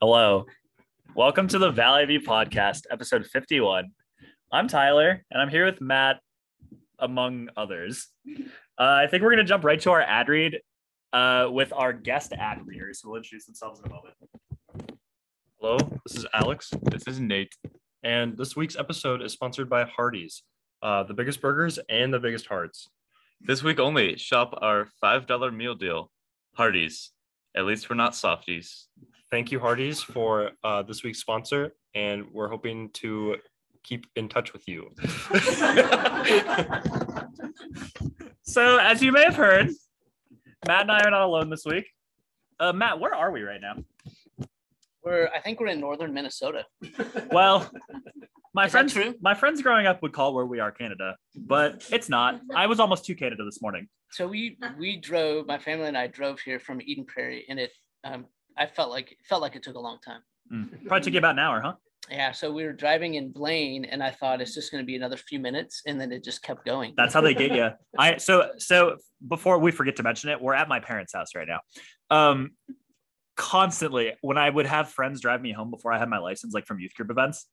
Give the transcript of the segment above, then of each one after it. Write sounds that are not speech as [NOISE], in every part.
Hello. Welcome to the Valley View Podcast, episode 51. I'm Tyler, and I'm here with Matt, among others. Uh, I think we're going to jump right to our ad read uh, with our guest ad readers who will introduce themselves in a moment. Hello, this is Alex. This is Nate. And this week's episode is sponsored by Hardee's, uh, the biggest burgers and the biggest hearts. This week only, shop our $5 meal deal. Hardee's. At least we're not softies. Thank you, Hardee's, for uh, this week's sponsor. And we're hoping to keep in touch with you. [LAUGHS] So, as you may have heard, Matt and I are not alone this week. Uh, Matt, where are we right now? We're I think we're in northern Minnesota. Well, my Is that friends, true? my friends growing up would call where we are Canada, but it's not. I was almost to Canada this morning. So we we drove my family and I drove here from Eden Prairie and it um I felt like it felt like it took a long time. Mm. Probably took you about an hour, huh? Yeah, so we were driving in Blaine and I thought it's just going to be another few minutes and then it just kept going. That's how they get you. [LAUGHS] I so so before we forget to mention it, we're at my parents' house right now. Um, constantly when I would have friends drive me home before I had my license, like from youth group events,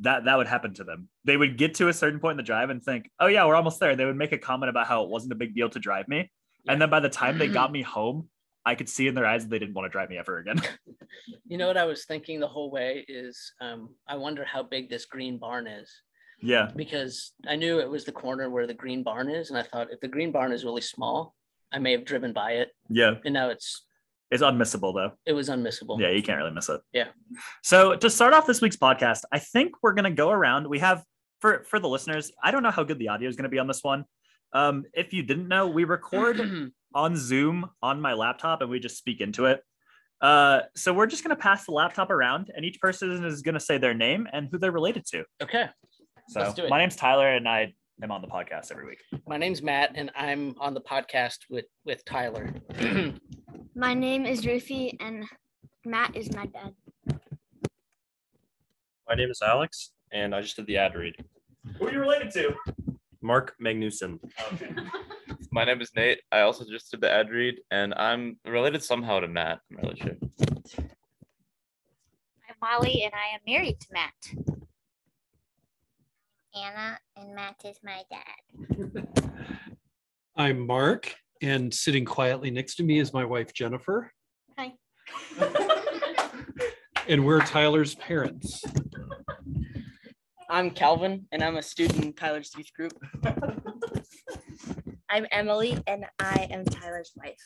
that that would happen to them. They would get to a certain point in the drive and think, "Oh yeah, we're almost there." They would make a comment about how it wasn't a big deal to drive me, and then by the time they got me home, I could see in their eyes that they didn't want to drive me ever again. [LAUGHS] You know what I was thinking the whole way is um I wonder how big this green barn is yeah, because I knew it was the corner where the green barn is and I thought if the green barn is really small, I may have driven by it yeah, and now it's it's unmissable though. it was unmissable. Yeah, you can't really miss it. Yeah. So to start off this week's podcast, I think we're gonna go around. We have for for the listeners. I don't know how good the audio is gonna be on this one. Um, if you didn't know, we record [CLEARS THROAT] on Zoom on my laptop and we just speak into it. Uh, so we're just gonna pass the laptop around, and each person is gonna say their name and who they're related to. okay. So Let's do it. my name's Tyler, and I am on the podcast every week. My name's Matt, and I'm on the podcast with with Tyler. [CLEARS THROAT] My name is Ruthie, and Matt is my dad. My name is Alex, and I just did the ad read. Who are you related to? Mark Magnuson. Okay. [LAUGHS] My name is Nate. I also just did the ad read, and I'm related somehow to Matt. I'm really sure. I'm Molly and I am married to Matt. Anna and Matt is my dad. [LAUGHS] I'm Mark, and sitting quietly next to me is my wife Jennifer. Hi. [LAUGHS] And we're Tyler's parents. I'm Calvin, and I'm a student in Tyler's youth group. [LAUGHS] I'm Emily and I am Tyler's wife.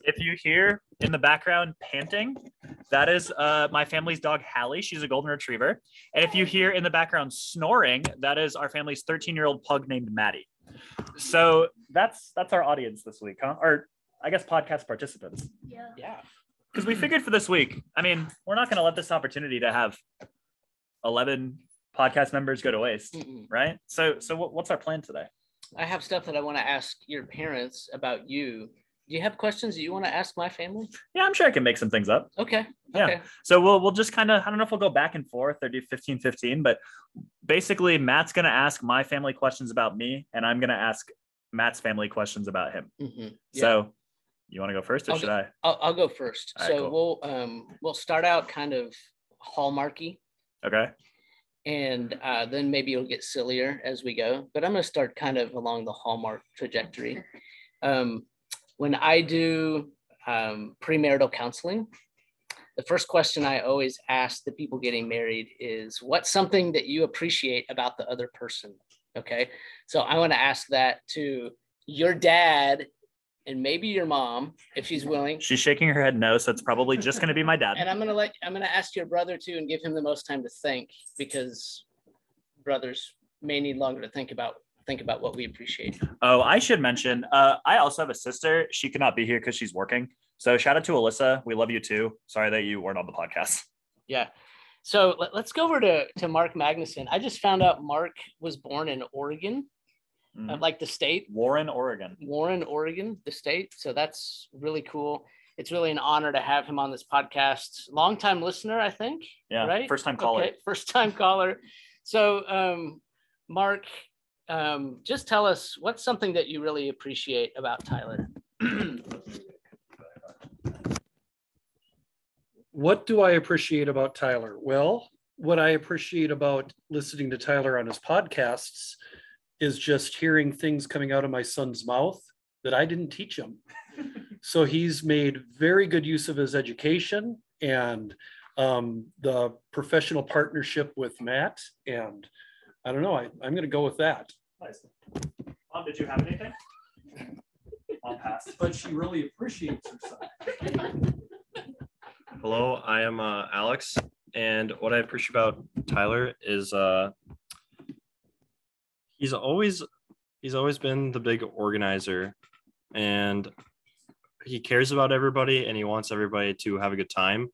If you hear in the background panting, that is uh, my family's dog Hallie. She's a golden retriever. And if you hear in the background snoring, that is our family's 13-year-old pug named Maddie. So that's that's our audience this week, huh? Or I guess podcast participants. Yeah. Yeah. Because we figured for this week, I mean, we're not going to let this opportunity to have 11 podcast members go to waste, Mm-mm. right? So so what, what's our plan today? I have stuff that I want to ask your parents about you. Do you have questions that you want to ask my family? Yeah, I'm sure I can make some things up. Okay. Yeah. Okay. So we'll we'll just kind of I don't know if we'll go back and forth or do 15 15, but basically Matt's going to ask my family questions about me and I'm going to ask Matt's family questions about him. Mhm. Yeah. So you want to go first or I'll should go- I? I'll, I'll go first. Right, so cool. we'll um we'll start out kind of hallmarky, Okay. and uh, then maybe it'll get sillier as we go. But I'm gonna start kind of along the hallmark trajectory. Um, when I do um, premarital counseling, the first question I always ask the people getting married is, "What's something that you appreciate about the other person?" Okay, so I want to ask that to your dad and maybe your mom if she's willing. She's shaking her head no, so it's probably just going to be my dad. And I'm gonna let I'm gonna ask your brother too and give him the most time to think because brothers may need longer to think about think about what we appreciate. Oh, I should mention, uh, I also have a sister. She could not be here because she's working. So shout out to Elissa. We love you too. Sorry that you weren't on the podcast. Yeah. So let, us go over to, to Mark Magnuson. I just found out Mark was born in Oregon, uh, Mhm. like the state, Warren, Oregon. Warren, Oregon, the state. So that's really cool. It's really an honor to have him on this podcast. Longtime listener, I think. Yeah. Right? First time caller. Okay, first time caller. So, um, Mark, um, just tell us what's something that you really appreciate about Tyler. [CLEARS THROAT] what do I appreciate about Tyler? Well, what I appreciate about listening to Tyler on his podcasts is just hearing things coming out of my son's mouth that I didn't teach him. [LAUGHS] so he's made very good use of his education and um, the professional partnership with Matt. And I don't know, I, I'm going to go with that. Nice. Mom, did you have anything? Mom passed. But she really appreciates her son. [LAUGHS] Hello, I am uh, Alex, and what I appreciate about Tyler is uh, he's always he's always been the big organizer, and he cares about everybody, and he wants everybody to have a good time.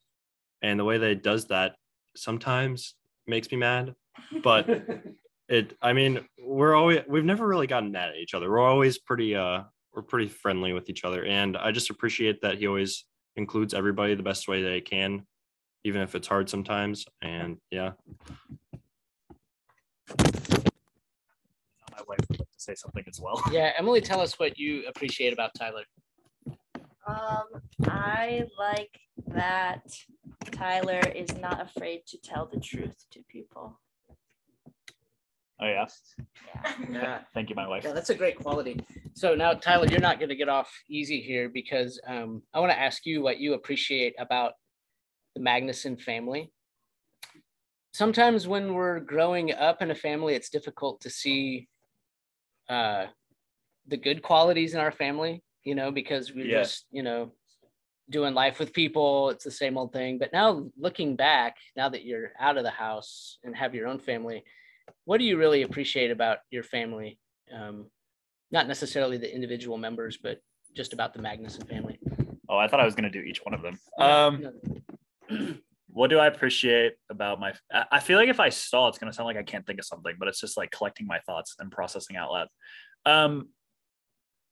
And the way that he does that sometimes makes me mad, but [LAUGHS] it I mean we're always we've never really gotten mad at each other. We're always pretty uh we're pretty friendly with each other, and I just appreciate that he always includes everybody the best way that he can, even if it's hard sometimes. And yeah. My wife would like to say something as well. Yeah, Emily, tell us what you appreciate about Tyler. Um, I like that Tyler is not afraid to tell the truth to people. Oh yeah. Yeah. Yeah. Thank you, my wife. Yeah, that's a great quality. So now, Tyler, you're not going to get off easy here because um, I want to ask you what you appreciate about the Magnuson family. Sometimes when we're growing up in a family, it's difficult to see uh, the good qualities in our family, you know, because we're Yeah. just, you know, doing life with people. It's the same old thing. But now looking back, now that you're out of the house and have your own family, what do you really appreciate about your family? Um, not necessarily the individual members, but just about the Magnuson family. Oh, I thought I was going to do each one of them. Um, [CLEARS THROAT] what do I appreciate about my? I- feel like if I stall, it's going to sound like I can't think of something, but it's just like collecting my thoughts and processing out loud. Um,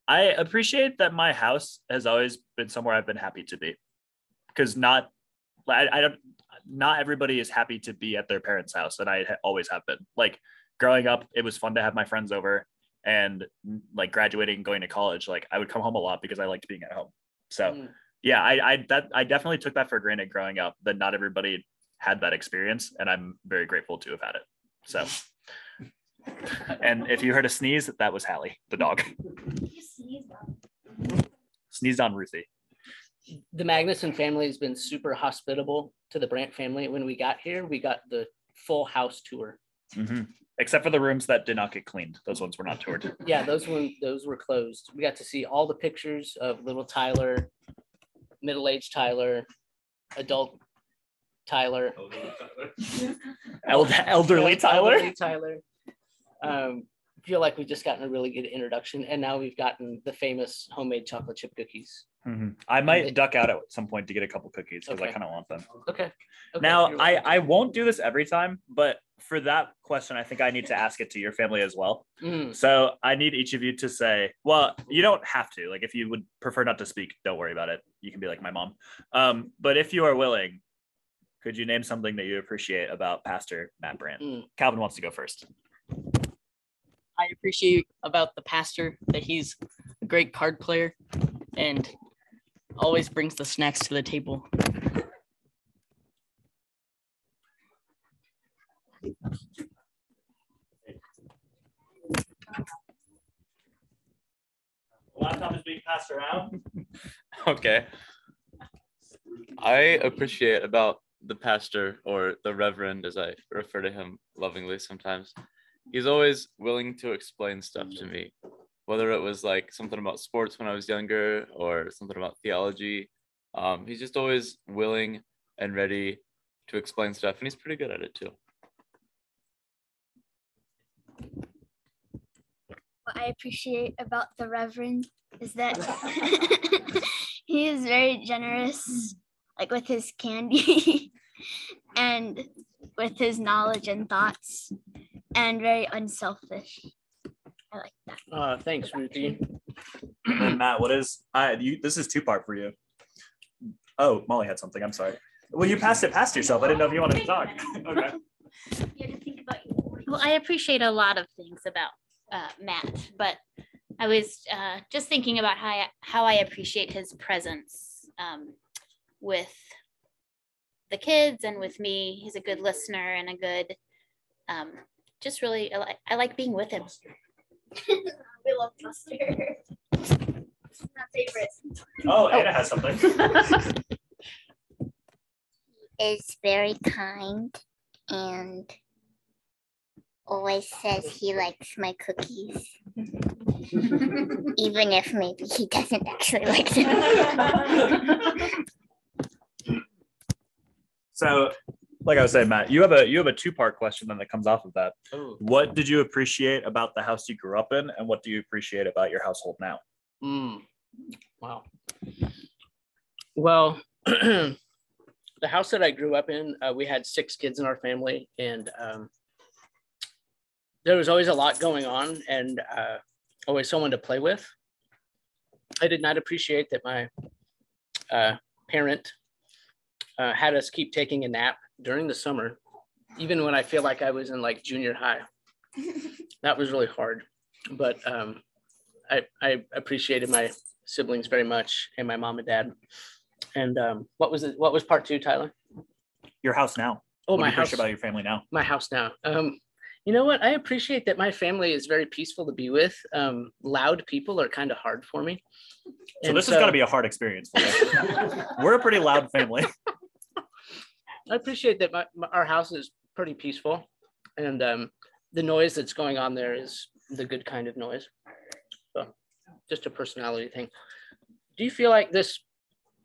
I appreciate that my house has always been somewhere I've been happy to be, because not, I, I don't, not everybody is happy to be at their parents' house, and I always have been. Like growing up, it was fun to have my friends over, and like graduating, and going to college, like I would come home a lot because I liked being at home. So Mm. yeah, I, I that I definitely took that for granted growing up that not everybody had that experience, and I'm very grateful to have had it. So, [LAUGHS] and if you heard a sneeze, that was Hallie, the dog. Sneezed on Ruthie. The Magnuson family has been super hospitable to the Brandt family. When we got here, we got the full house tour. Mhm. Except for the rooms that did not get cleaned; those ones were not toured. [LAUGHS] Yeah, those one those were closed. We got to see all the pictures of little Tyler, middle-aged Tyler, adult Tyler, Eld- [LAUGHS] elderly Tyler. elderly Tyler. Um, feel like we've just gotten a really good introduction, and now we've gotten the famous homemade chocolate chip cookies. Mhm. I might duck out at some point to get a couple cookies because I kind of want them. Okay. okay, Now, I. I won't do this every time, but for that question, I think I need to ask it to your family as well. Mm, So I need each of you to say, well, you don't have to. Like, if you would prefer not to speak, don't worry about it. You can be like my mom. Um, but if you are willing, could you name something that you appreciate about Pastor Matt Brandt? Mm. Calvin wants to go first. I appreciate about the pastor that he's a great card player and always brings the snacks to the table. Laptop is being passed around. [LAUGHS] Okay. I appreciate about the pastor or the reverend, as I refer to him lovingly sometimes. He's always willing to explain stuff to me, whether it was like something about sports when I was younger or something about theology. Um, he's just always willing and ready to explain stuff, and he's pretty good at it too. What I appreciate about the Reverend is that [LAUGHS] he is very generous, like with his candy [LAUGHS] and with his knowledge and thoughts, and very unselfish. I like that. Uh, thanks, Ruthie. And then Matt, what is I you this is two part for you. Oh, Molly had something. I'm sorry. Well, you passed it past yourself. I didn't know if you wanted to talk. [LAUGHS] okay. [LAUGHS] You have to think about Well, I appreciate a lot of things about uh, Matt, but I was uh, just thinking about how I, how I appreciate his presence um, with the kids and with me. He's a good listener and a good, um, just really, I like, I like being with him. [LAUGHS] we love Buster. My favorite. Oh, Anna has something. [LAUGHS] he Is very kind and always says he likes my cookies. [LAUGHS] Even if maybe he doesn't actually like them. So, like I was saying, Matt, you have a you have a two part question then that comes off of that. Oh, What did you appreciate about the house you grew up in, and what do you appreciate about your household now? mm, wow. Well, [CLEARS THROAT] the house that I grew up in, uh, we had six kids in our family, and um, there was always a lot going on, and uh, always someone to play with. I did not appreciate that my uh, parent uh, had us keep taking a nap during the summer, even when I feel like I was in like junior high. [LAUGHS] that was really hard, but um, I, I appreciated my siblings very much and my mom and dad. And um, what was it? What was part two, Tyler? Your house now. Oh, what do my you house. about your family now? my house now. Um, you know what? I appreciate that my family is very peaceful to be with. Um, loud people are kind of hard for me. So And this is going to be a hard experience for you. We're a pretty loud family. [LAUGHS] I appreciate that my, my- our house is pretty peaceful, and um, the noise that's going on there is the good kind of noise. So, just a personality thing. Do you feel like this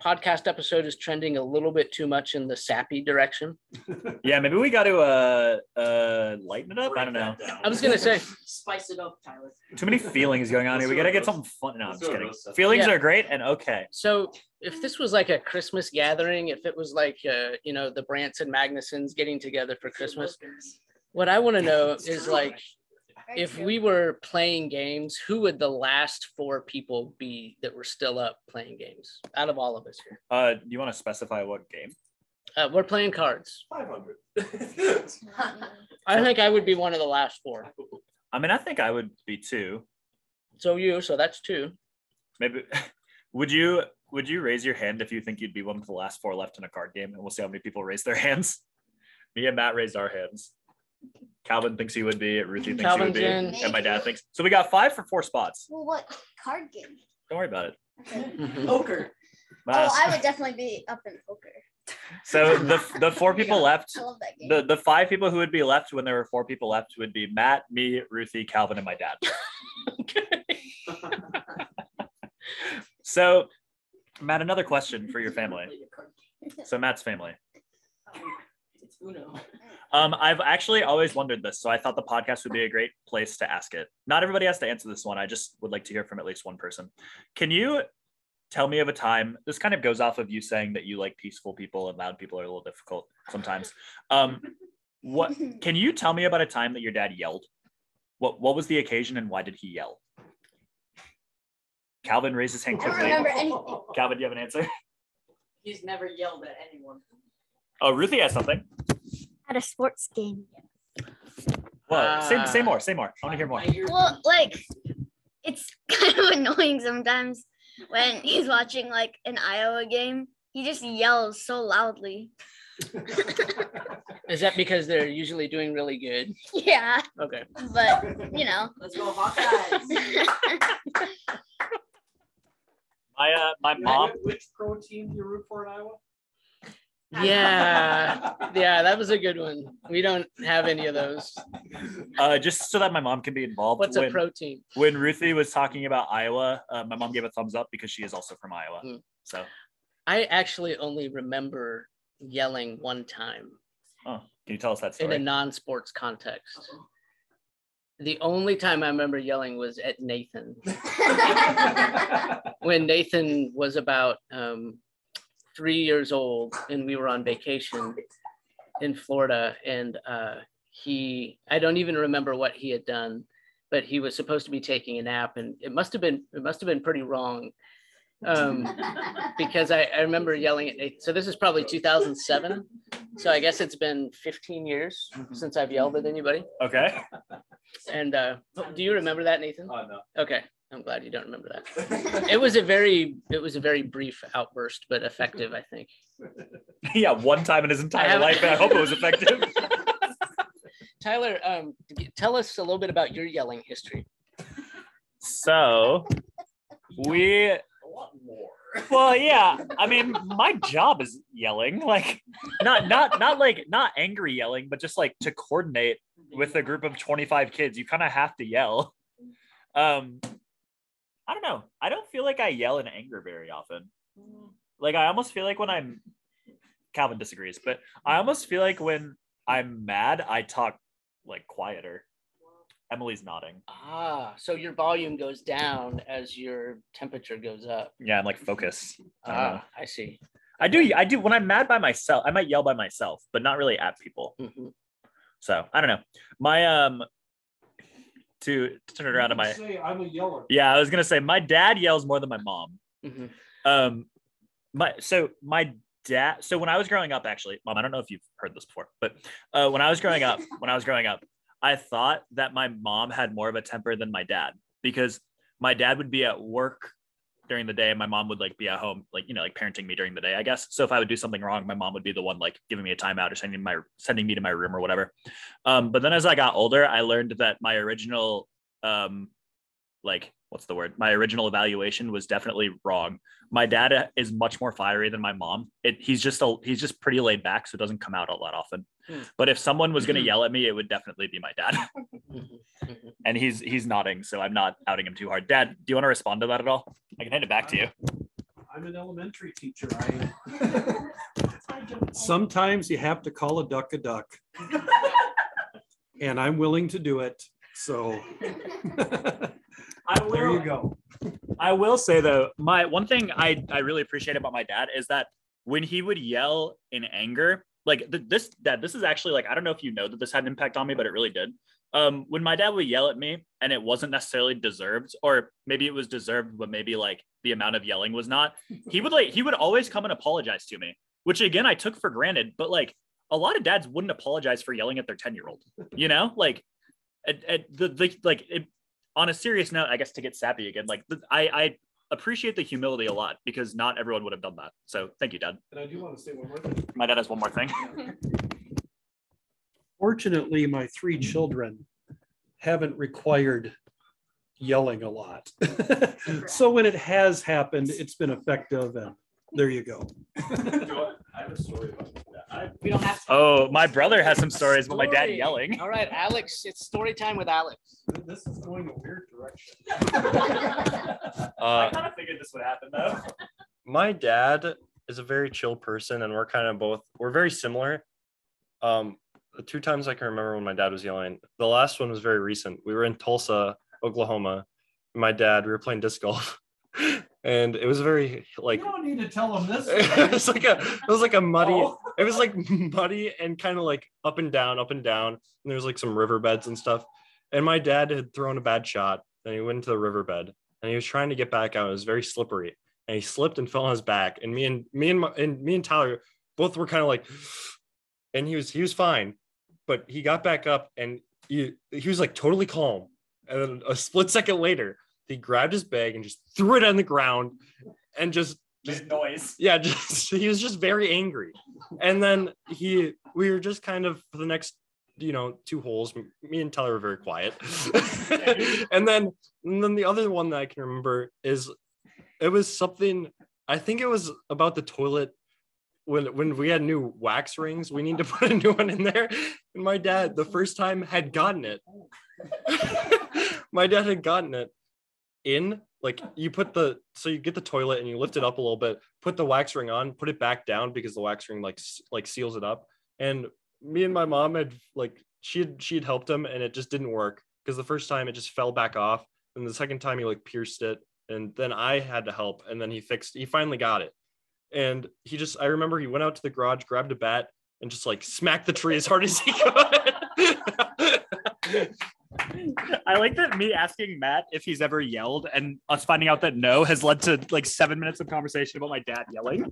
podcast episode is trending a little bit too much in the sappy direction? [LAUGHS] Yeah, maybe we got to uh uh lighten it up. I don't know. I was gonna say, [LAUGHS] Spice it up, Tyler. Too many feelings going on here. We got to get something fun. No, I'm just kidding. Feelings Yeah. are great and okay. so if this was like a Christmas gathering, if it was like uh, you know the Brandts and Magnusons getting together for Christmas, what I want to know is like if we were playing games, who would the last four people be that were still up playing games out of all of us here? Uh, do you want to specify what game? Uh, we're playing cards. 500. I think I would be one of the last four. I mean, I think I would be two. So you, so that's two. Maybe [LAUGHS] would you would you raise your hand if you think you'd be one of the last four left in a card game? And we'll see how many people raise their [LAUGHS] hands. Me and Matt raised our hands. Calvin thinks he would be. Ruthie thinks Calvin's he would in. be. And my dad thinks. So we got five for four spots. well, what card game? Don't worry about it. Mhm. [LAUGHS] Poker. Last- Oh, I would definitely be up in poker. so the the four people left. I love that game. The the five people who would be left when there were four people left would be Matt, me, Ruthie, Calvin, and my dad. [LAUGHS] [LAUGHS] So, Matt, another question for your family. So Matt's family. It's Uno. [LAUGHS] Um, I've actually always wondered this, so I thought the podcast would be a great place to ask it. Not everybody has to answer this one. I just would like to hear from at least one person. Can you tell me of a time? This kind of goes off of you saying that you like peaceful people and loud people are a little difficult sometimes. Um, what [LAUGHS] can you tell me about a time that your dad yelled? What what was the occasion and why did he yell? Calvin raised his hand I don't remember anything. Calvin, do you have an answer? He's never yelled at anyone. Oh, Ruthie has something. At a sports game. Well, say, say Uh, more, say more. I want to hear more. Well, like it's [LAUGHS] kind of annoying sometimes when he's watching like an Iowa game. He just yells so loudly. [LAUGHS] Is that because they're usually doing really good? Yeah, Okay. but you know. [LAUGHS] Let's go Hawkeyes. My uh, my mom. Which pro team do you root for in Iowa? Yeah. [LAUGHS] Yeah, that was a good one. We don't have any of those. Uh, just so that my mom can be involved. What's when, a pro team? when Ruthie was talking about Iowa, uh, my mom gave a thumbs up because she is also from Iowa. Mm. So, I actually only remember yelling one time oh, can you tell us that story? in a non-sports context. The only time I remember yelling was at Nathan [LAUGHS] when Nathan was about um, three years old and we were on vacation in Florida and uh, he I don't even remember what he had done, but he was supposed to be taking a nap and it must have been it must have been pretty wrong. Um, because I, I remember yelling at Nathan. So this is probably 2007. So I guess it's been 15 years since I've yelled at anybody. Okay. And uh, do you remember that, Nathan? Oh, no. Okay. I'm glad you don't remember that. [LAUGHS] It was a very, it was a very brief outburst, but effective, I think. [LAUGHS] yeah, one time in his entire haven't- life. and I hope it was effective. [LAUGHS] Tyler, um, tell us a little bit about your yelling history. So we a lot more. well yeah i mean my job is yelling like not not not like not angry yelling but just like to coordinate with a group of 25 kids you kind of have to yell um i don't know i don't feel like i yell in anger very often like i almost feel like when i'm calvin disagrees but i almost feel like when i'm mad i talk like quieter emily's nodding Ah, so your volume goes down as your temperature goes up. yeah i'm like focus. Ah, I see. I do. I do. When I'm mad by myself, I might yell by myself, but not really at people. Mhm. So I don't know. My um, to, to turn it around to my Say I'm a yeller. yeah, I was gonna say my dad yells more than my mom. Mhm. Um, my so my dad. So when I was growing up, actually, mom, I don't know if you've heard this before, but uh, when I was growing up, [LAUGHS] when I was growing up, I thought that my mom had more of a temper than my dad because my dad would be at work during the day my mom would like be at home like you know like parenting me during the day i guess. So if i would do something wrong my mom would be the one like giving me a timeout or sending my sending me to my room or whatever. Um but then as i got older i learned that my original um like what's the word? My original evaluation was definitely wrong. My dad is much more fiery than my mom. It he's just a he's just pretty laid back so it doesn't come out a lot often. But if someone was going to mm-hmm. yell at me it would definitely be my dad [LAUGHS] [LAUGHS] and he's he's nodding so i'm not outing him too hard dad do you want to respond to that at all i can hand it back to you I'm an elementary teacher. I [LAUGHS] sometimes you have to call a duck a duck. And I'm willing to do it. So I will, there you go. I will say though, my one thing I I really appreciate about my dad is that when he would yell in anger, like th- this dad, this is actually like I don't know if you know that this had an impact on me, but it really did. Um, when my dad would yell at me and it wasn't necessarily deserved, or maybe it was deserved, but maybe like the amount of yelling was not, he would like he would always come and apologize to me, which again I took for granted, but like a lot of dads wouldn't apologize for yelling at their 10 year old, you know, like at, at the, the like it, on a serious note, I guess to get sappy again, like the, I, I appreciate the humility a lot because not everyone would have done that. So thank you, Dad. And I do want to say one more thing. My dad has one more thing. [LAUGHS] Fortunately, my three children haven't required yelling a lot. [LAUGHS] so when it has happened, it's been effective and there you go. [LAUGHS] I have a story about that. We don't have to. Oh, my brother has some stories about my dad yelling. All right, Alex, it's story time with Alex. This is going a weird direction. [LAUGHS] Uh, I kind of figured this would happen though. [LAUGHS] my dad is a very chill person and we're kind of both we're very similar um the two times i can remember when my dad was yelling the last one was very recent we were in tulsa oklahoma my dad we were playing disc golf [LAUGHS] and it was very like You don't need to tell them this. [LAUGHS] it was like a it was like a muddy Oh. it was like muddy and kind of like up and down up and down. And there's like some riverbeds and stuff. And my dad had thrown a bad shot and he went into the riverbed and he was trying to get back out. It was very slippery. And he slipped and fell on his back. And me and me and my, and me and Tyler both were kind of like [SIGHS] and he was he was fine. But he got back up and he, he was like totally calm. And then a split second later he grabbed his bag and just threw it on the ground and just just noise. yeah [LAUGHS] just he was just very angry. And then he we were just kind of for the next you know two holes me and tyler were very quiet. [LAUGHS] And then and then the other one that i can remember is it was something i think it was about the toilet. When when we had new wax rings we need to [LAUGHS] put a new one in there. And my dad the first time had gotten it. My dad had gotten it in like you put the so you get the toilet and you lift it up a little bit put the wax ring on put it back down because the wax ring like like seals it up. And me and my mom had like she had she had helped him and it just didn't work because the first time it just fell back off and the second time he like pierced it and then i had to help and then he fixed he finally got it. And he just i remember he went out to the garage grabbed a bat and just like smacked the tree as hard as he [LAUGHS] could I like that me asking Matt if he's ever yelled and us finding out that no has led to like seven minutes of conversation about my dad yelling.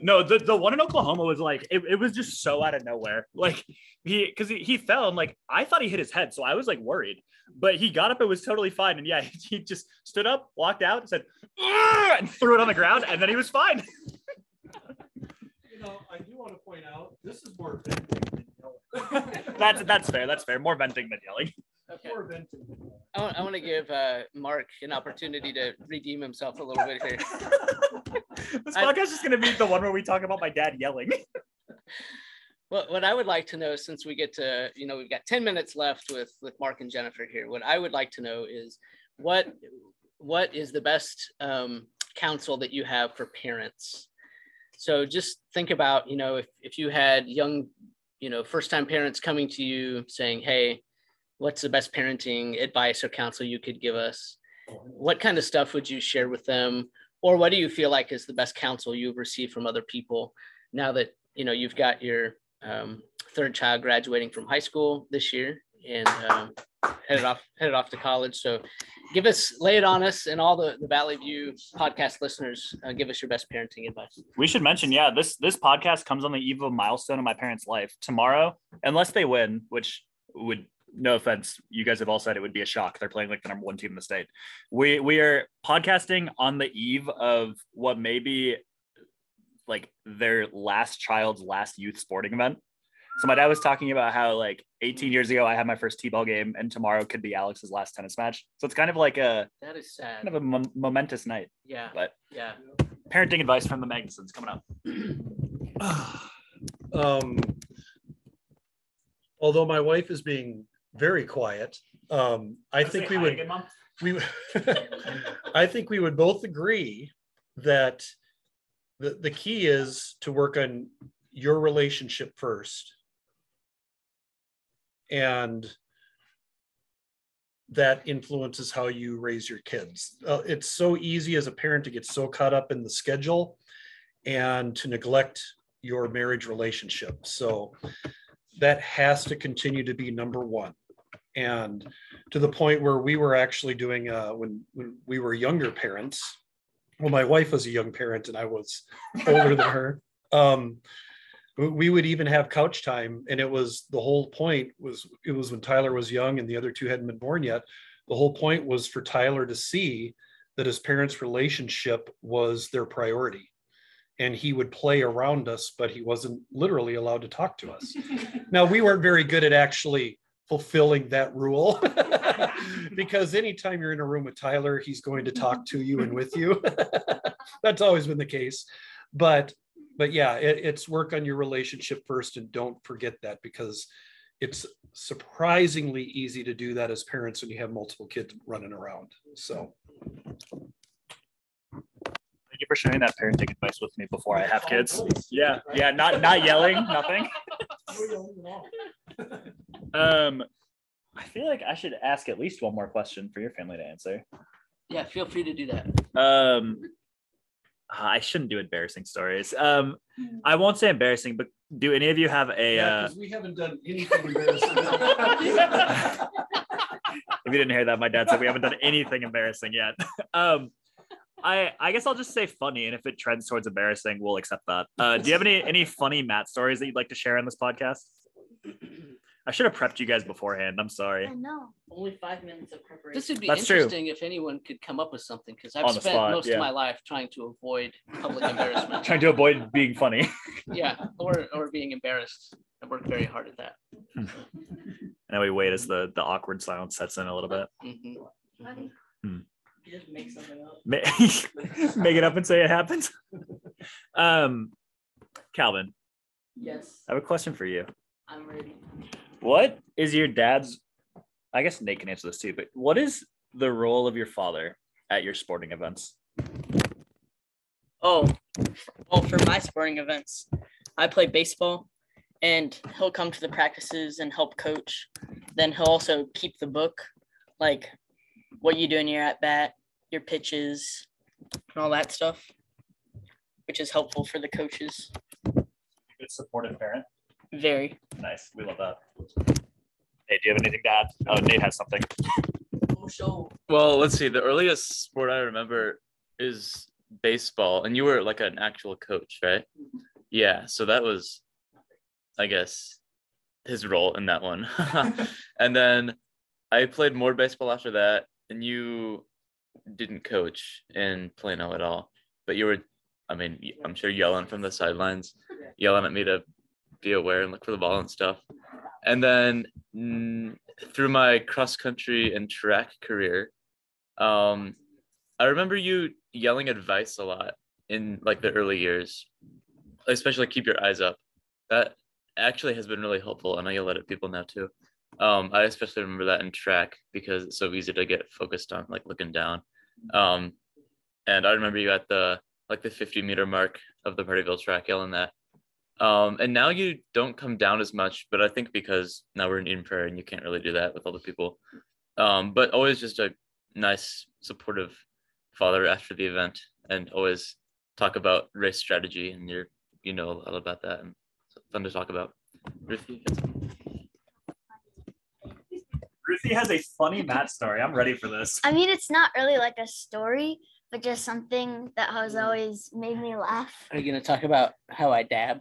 No, the, the one in Oklahoma was like it, it was just so out of nowhere. Like he because he, he fell and like I thought he hit his head, so I was like worried. But he got up, it was totally fine. And yeah, [LAUGHS] he just stood up, walked out, and said, and threw it on the ground, and then he was fine. [LAUGHS] You know, I do want to point out, this is more venting than yelling. That's that's fair. That's fair. More venting than yelling. Venting. I want, I want to give uh, Mark an opportunity to redeem himself a little bit here. [LAUGHS] This I- podcast is gonna be the one where we talk about my dad yelling. [LAUGHS] What, what I would like to know, since we get to, you know, we've got 10 minutes left with, with Mark and Jennifer here, what I would like to know is what, what is the best um, counsel that you have for parents? So just think about, you know, if, if you had young, you know, first time parents coming to you saying, hey, what's the best parenting advice or counsel you could give us? What kind of stuff would you share with them? Or what do you feel like is the best counsel you've received from other people now that, you know, you've got your um, third child graduating from high school this year and um, headed off headed off to college. So give us lay it on us and all the, the Valley View podcast listeners. Uh, give us your best parenting advice. We should mention, yeah, this this podcast comes on the eve of a milestone in my parents' life. Tomorrow, unless they win, which would no offense, you guys have all said it would be a shock. They're playing like the number one team in the state. We we are podcasting on the eve of what may be like their last child's last youth sporting event. So my dad was talking about how like 18 years ago I had my first t-ball game, and tomorrow could be Alex's last tennis match. So it's kind of like a That is sad. kind of a mom- momentous night. Yeah. But Yeah. parenting advice from the Magnusons coming up. [CLEARS THROAT] um, although my wife is being very quiet, um, I think we would we [LAUGHS] I think we would both agree that the, the key is to work on your relationship first. And that influences how you raise your kids. Uh, it's so easy as a parent to get so caught up in the schedule and to neglect your marriage relationship. So that has to continue to be number one. And to the point where we were actually doing uh, when when we were younger parents. Well, my wife was a young parent and I was older than her. [LAUGHS] Um, we- we would even have couch time, and it was the whole point was it was when Tyler was young and the other two hadn't been born yet. The whole point was for Tyler to see that his parents' relationship was their priority, and he would play around us, but he wasn't literally allowed to talk to us. [LAUGHS] now we weren't very good at actually fulfilling that rule [LAUGHS] [LAUGHS] because anytime you're in a room with Tyler, he's going to talk to you and with you. [LAUGHS] That's always been the case. But but yeah, it, it's work on your relationship first and don't forget that because it's surprisingly easy to do that as parents when you have multiple kids running around. So Thank you for sharing that parenting advice with me before I have kids. Yeah, yeah, not not yelling, nothing. Um, I feel like I should ask at least one more question for your family to answer. Yeah. Feel free to do that. Um, I shouldn't do embarrassing stories. Um, I won't say embarrassing, but do any of you have a? Yeah, Uh, we haven't done anything embarrassing. [LAUGHS] if you didn't hear that, my dad said we haven't done anything embarrassing yet. [LAUGHS] Um, I I guess I'll just say funny, and if it trends towards embarrassing, we'll accept that. Uh, do you have any any funny Matt stories that you'd like to share on this podcast? [CLEARS THROAT] I should have prepped you guys beforehand. I'm sorry. I know. Only five minutes of preparation. This would be That's true. interesting if anyone could come up with something because I've On spent spot, most yeah. of my life trying to avoid public embarrassment. [LAUGHS] Trying to avoid being funny. [LAUGHS] yeah, or or being embarrassed. I worked very hard at that. [LAUGHS] And then we wait as the the awkward silence sets in a little bit. Mhm. You just make something up. Make it up and say it happened. Um, Calvin, Yes, I have a question for you. I'm ready. What is your dad's? I guess Nate can answer this too, but what is the role of your father at your sporting events? Oh, well, for my sporting events, I play baseball and he'll come to the practices and help coach. Then he'll also keep the book, like what you do in your at bat, your pitches, and all that stuff, which is helpful for the coaches. Good supportive parent. Very. Nice. We love that. Hey, do you have anything to add? Oh, Nate has something. So Well, let's see. The earliest sport I remember is baseball, and you were like an actual coach, right? Yeah. So that was, I guess, his role in that one. [LAUGHS] and then I played more baseball after that, and you didn't coach in Plano at all, but you were, I mean, I'm sure yelling from the sidelines, yelling at me to be aware and look for the ball and stuff. And then mm, through my cross country and track career, um, I remember you yelling advice a lot in like the early years, especially keep your eyes up. That actually has been really helpful, I yell at it people now too. Um, I especially remember that in track because it's so easy to get focused on like looking down. Um, and I remember you at the like the 50 meter mark of the Partyville track yelling that. Um, and now you don't come down as much, but I think because now we're in Eden Prairie and you can't really do that with all the people. Um, but always just a nice, supportive father after the event and always talk about race strategy and you're you know all about that and it's fun to talk about. Ruthie. Ruthie has a funny Matt story. I'm ready for this. I mean, it's not really like a story, but just something that has always made me laugh. Are you gonna talk about how I dab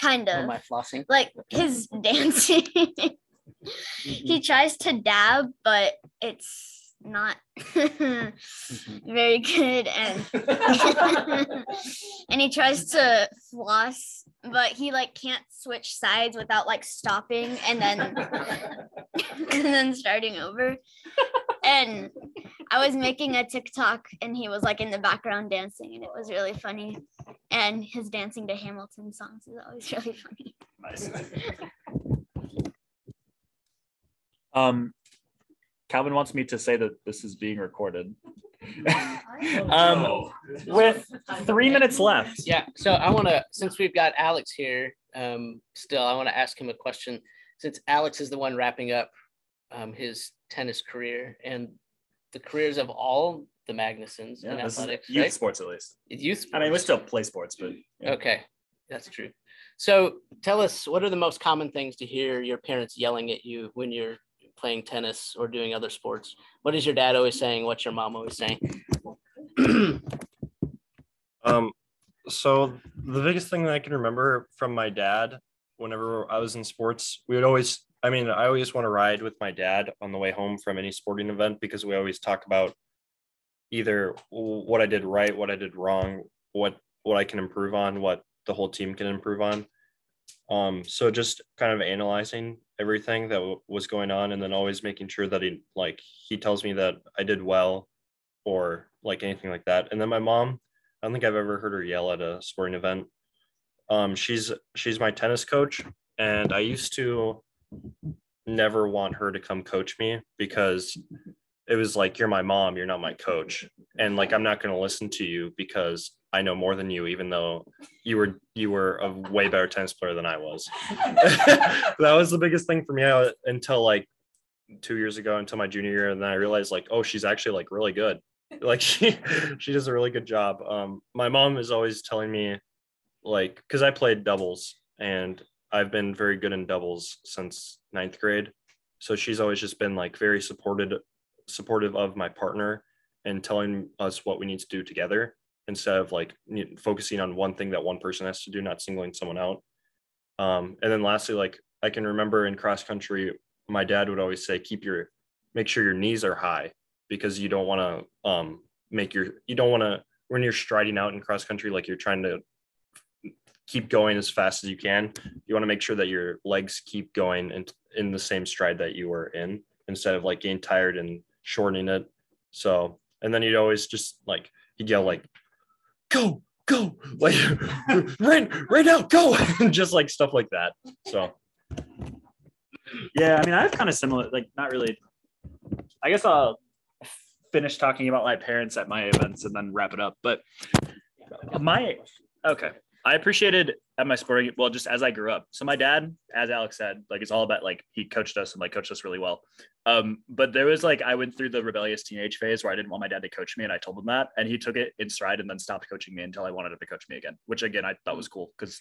Kind of flossing? like [LAUGHS] his [LAUGHS] dancing. Mm-hmm. he tries to dab, but it's not mm-hmm. [LAUGHS] very good and and he tries to floss but he like can't switch sides without like stopping and then and then starting over and i was making a tiktok and he was like in the background dancing and it was really funny and his dancing to hamilton songs is always [LAUGHS] really funny Nice. [LAUGHS] Um, Calvin wants me to say that this is being recorded. [LAUGHS] um, with three minutes left. Yeah. So I want to, since we've got Alex here, um, still, I want to ask him a question. Since Alex is the one wrapping up um, his tennis career and the careers of all the Magnusons Yeah, in athletics, youth right? sports at least. Youth. Sports. I mean, we still play sports, but yeah. Okay, that's true. So tell us, what are the most common things to hear your parents yelling at you when you're playing tennis or doing other sports? What is your dad always saying? What's your mom always saying? [CLEARS THROAT] Um, so the biggest thing that I can remember from my dad, whenever I was in sports, we would always, I mean, I always want to ride with my dad on the way home from any sporting event because we always talk about either what I did right, what I did wrong, what what I can improve on, what the whole team can improve on. Um, so just kind of analyzing everything that w- was going on, and then always making sure that he like he tells me that I did well, or like anything like that. And then my mom, I don't think I've ever heard her yell at a sporting event. Um, she's she's my tennis coach, and I used to never want her to come coach me because it was like you're my mom, you're not my coach, and like I'm not going to listen to you because I know more than you, even though you were you were a way better tennis player than I was. [LAUGHS] that was the biggest thing for me uh, until like two years ago, until my junior year, and then I realized like, oh, she's actually like really good. [LAUGHS] Like she she does a really good job. Um, my mom is always telling me like because I played doubles and I've been very good in doubles since ninth grade. So she's always just been like very supported supportive of my partner and telling us what we need to do together instead of like focusing on one thing that one person has to do, not singling someone out. Um, and then lastly, like I can remember in cross country, my dad would always say, keep your, make sure your knees are high because you don't want to um, make your, you don't want to, when you're striding out in cross country, like you're trying to keep going as fast as you can. You want to make sure that your legs keep going in, in the same stride that you were in instead of like getting tired and shortening it. So, and then you'd always just like, he'd yell like, go, go, [LAUGHS] like right, right now, go, [LAUGHS] just like stuff like that. So, Yeah, I mean, I have kind of similar, like not really. I guess I'll finish talking about my parents at my events and then wrap it up. But my okay, I appreciated at my sporting well, just as I grew up. So my dad, as Alex said, like it's all about like he coached us and like coached us really well. Um, but there was like I went through the rebellious teenage phase where I didn't want my dad to coach me, and I told him that, and he took it in stride and then stopped coaching me until I wanted him to coach me again, which again I thought was cool because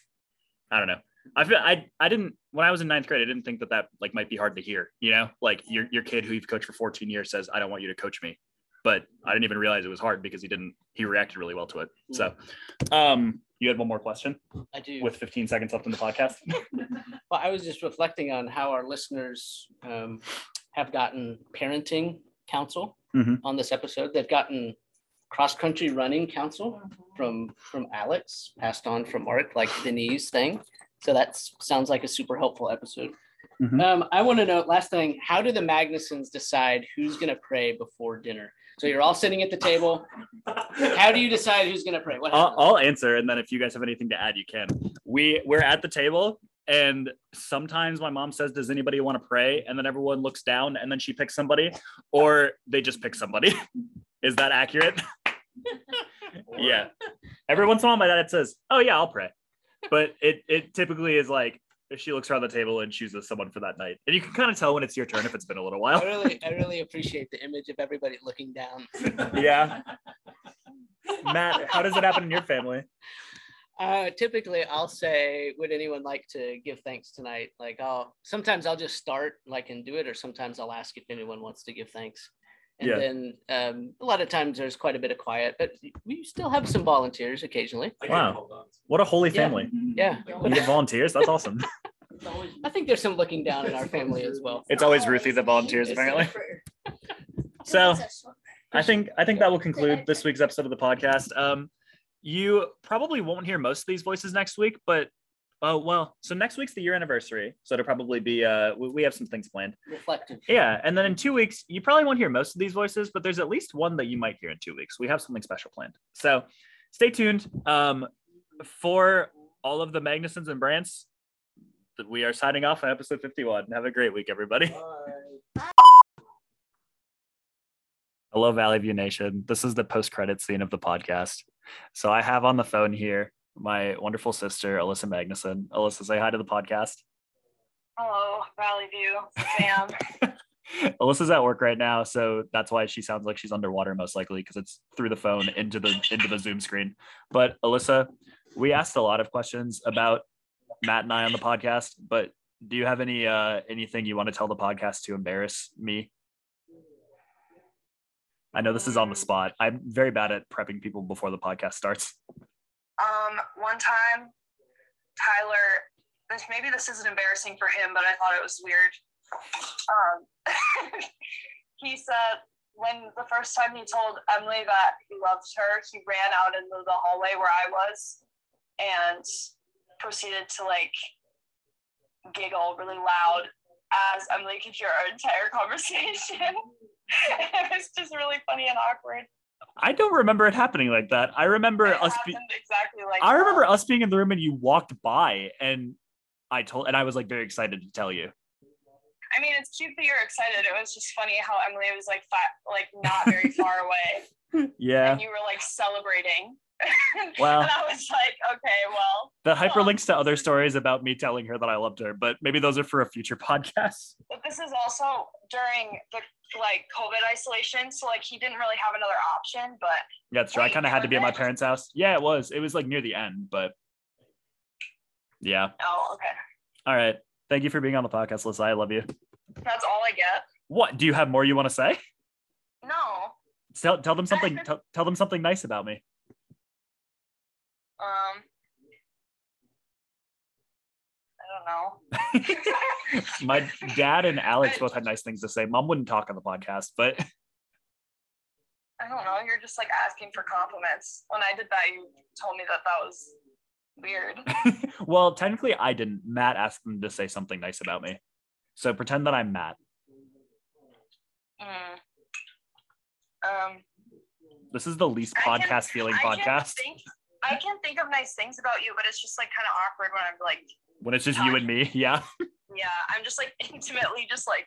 I don't know. I feel I I didn't when I was in ninth grade I didn't think that that like might be hard to hear. You know, like your your kid who you've coached for 14 years says I don't want you to coach me. But I didn't even realize it was hard because he didn't. He reacted really well to it. So, um, you had one more question I do. with 15 seconds left in the podcast. [LAUGHS] Well, I was just reflecting on how our listeners um, have gotten parenting counsel Mhm. on this episode. They've gotten cross country running counsel from from Alex, passed on from Mark, like the knees thing. So that sounds like a super helpful episode. Mhm. Um, I want to know last thing. How do the Magnusons decide who's going to pray before dinner? So you're all sitting at the table. How do you decide who's going to pray? What I'll. I'll answer, and then if you guys have anything to add, you can. We we're at the table, and sometimes my mom says, "Does anybody want to pray?" And then everyone looks down, and then she picks somebody, or they just pick somebody. [LAUGHS] Is that accurate? [LAUGHS] yeah. Every once in a while, my dad says, "Oh yeah, I'll pray," but it it typically is like if she looks around the table and chooses someone for that night, and you can kind of tell when it's your turn if it's been a little while. I while. really, I really appreciate the image of everybody looking down. [LAUGHS] yeah. [LAUGHS] Matt, how does it happen in your family? Uh, typically, I'll say, "Would anyone like to give thanks tonight?" Like, I'll sometimes I'll just start like and do it, or sometimes I'll ask if anyone wants to give thanks. And Yeah. then um, a lot of times there's quite a bit of quiet, but we still have some volunteers occasionally. Wow. What a holy Yeah. family. Yeah, You get volunteers. That's awesome. [LAUGHS] I think there's some looking down in our family as well. It's always Ruthie that volunteers, apparently. So I think I think that will conclude this week's episode of the podcast. Um, you probably won't hear most of these voices next week, but oh well. So next week's the year anniversary, so it'll probably be uh we, we have some things planned. Reflective. Yeah, and then in two weeks you probably won't hear most of these voices, but there's at least one that you might hear in two weeks. We have something special planned, so stay tuned. Um, for all of the Magnusons and Brandts, that we are signing off on episode 51. Have a great week, everybody. Bye. Hello, Valley View Nation. This is the post credit scene of the podcast. So I have on the phone here my wonderful sister, Elissa Magnuson. Elissa, say hi to the podcast. Hello, Valley View, Sam. [LAUGHS] Elissa's at work right now, so that's why she sounds like she's underwater, most likely, because it's through the phone into the into the Zoom screen. But Elissa, we asked a lot of questions about Matt and I on the podcast, but do you have any uh anything you want to tell the podcast to embarrass me? I know this is on the spot. I'm very bad at prepping people before the podcast starts. Um, one time, Tyler, this maybe this isn't embarrassing for him, but I thought it was weird. Um, [LAUGHS] he said when the first time he told Emily that he loved her, he ran out into the hallway where I was and proceeded to like giggle really loud as Emily could hear our entire [LAUGHS] conversation. it was just really funny and awkward. I don't remember it happening like that. I remember It us. Be- exactly like I remember us being in the room and you walked by and I told and I was like very excited to tell you. I mean, it's cute that you're excited. It was just funny how Emily was like fat, like not very far [LAUGHS] away, Yeah. and you were like celebrating. [LAUGHS] Well- and I was like, okay, well, The hyperlinks to other stories about me telling her that I loved her, but maybe those are for a future [LAUGHS] podcast. but this is also during the like COVID isolation, so like he didn't really have another option. But Yeah, it's true. I kind of had to be at my parents' house. Yeah, it was. It was like near the end, but yeah. oh, okay, All right. Thank you for being on the podcast, Lisa. I love you. that's all I get. What? Do you have more you want to say? No, Tell, tell them [LAUGHS] something. tell, tell them something nice about me. Um, I don't know. [LAUGHS] My dad and Alex both had nice things to say. Mom wouldn't talk on the podcast, but [LAUGHS] I don't know. You're just like asking for compliments. When I did that, you told me that that was weird. [LAUGHS] well, technically, I didn't. Matt asked them to say something nice about me. So pretend that I'm Matt. Mm. Um, This is the least podcast feeling podcast think, I can think of nice things about you, but it's just like kind of awkward when I'm like, when it's just you and me. [LAUGHS] Yeah. yeah, I'm just like [LAUGHS] intimately just like,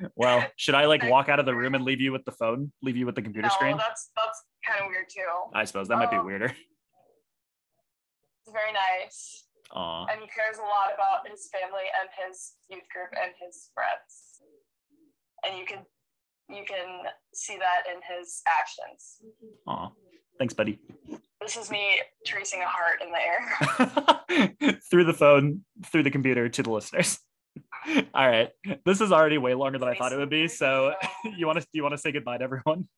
[LAUGHS] Well, should I like walk out of the room and leave you with the phone? Leave you with the computer no, screen? that's that's kind of weird too. I suppose that might be Um, weirder. Very nice, Aw. and he cares a lot about his family and his youth group and his friends, and you can you can see that in his actions. Aw. Thanks, buddy. This is me tracing a heart in the air. [LAUGHS] through the phone, through the computer to the listeners. [LAUGHS] All right. This is already way longer than I thought it would be. So [LAUGHS] you want to you want to say goodbye to everyone?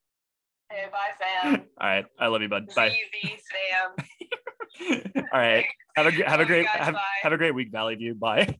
Hey, bye, fam. All right. I love you, bud. Bye. ZUV, fam. All right. Have a have a great have, have a great week, Valley View. Bye.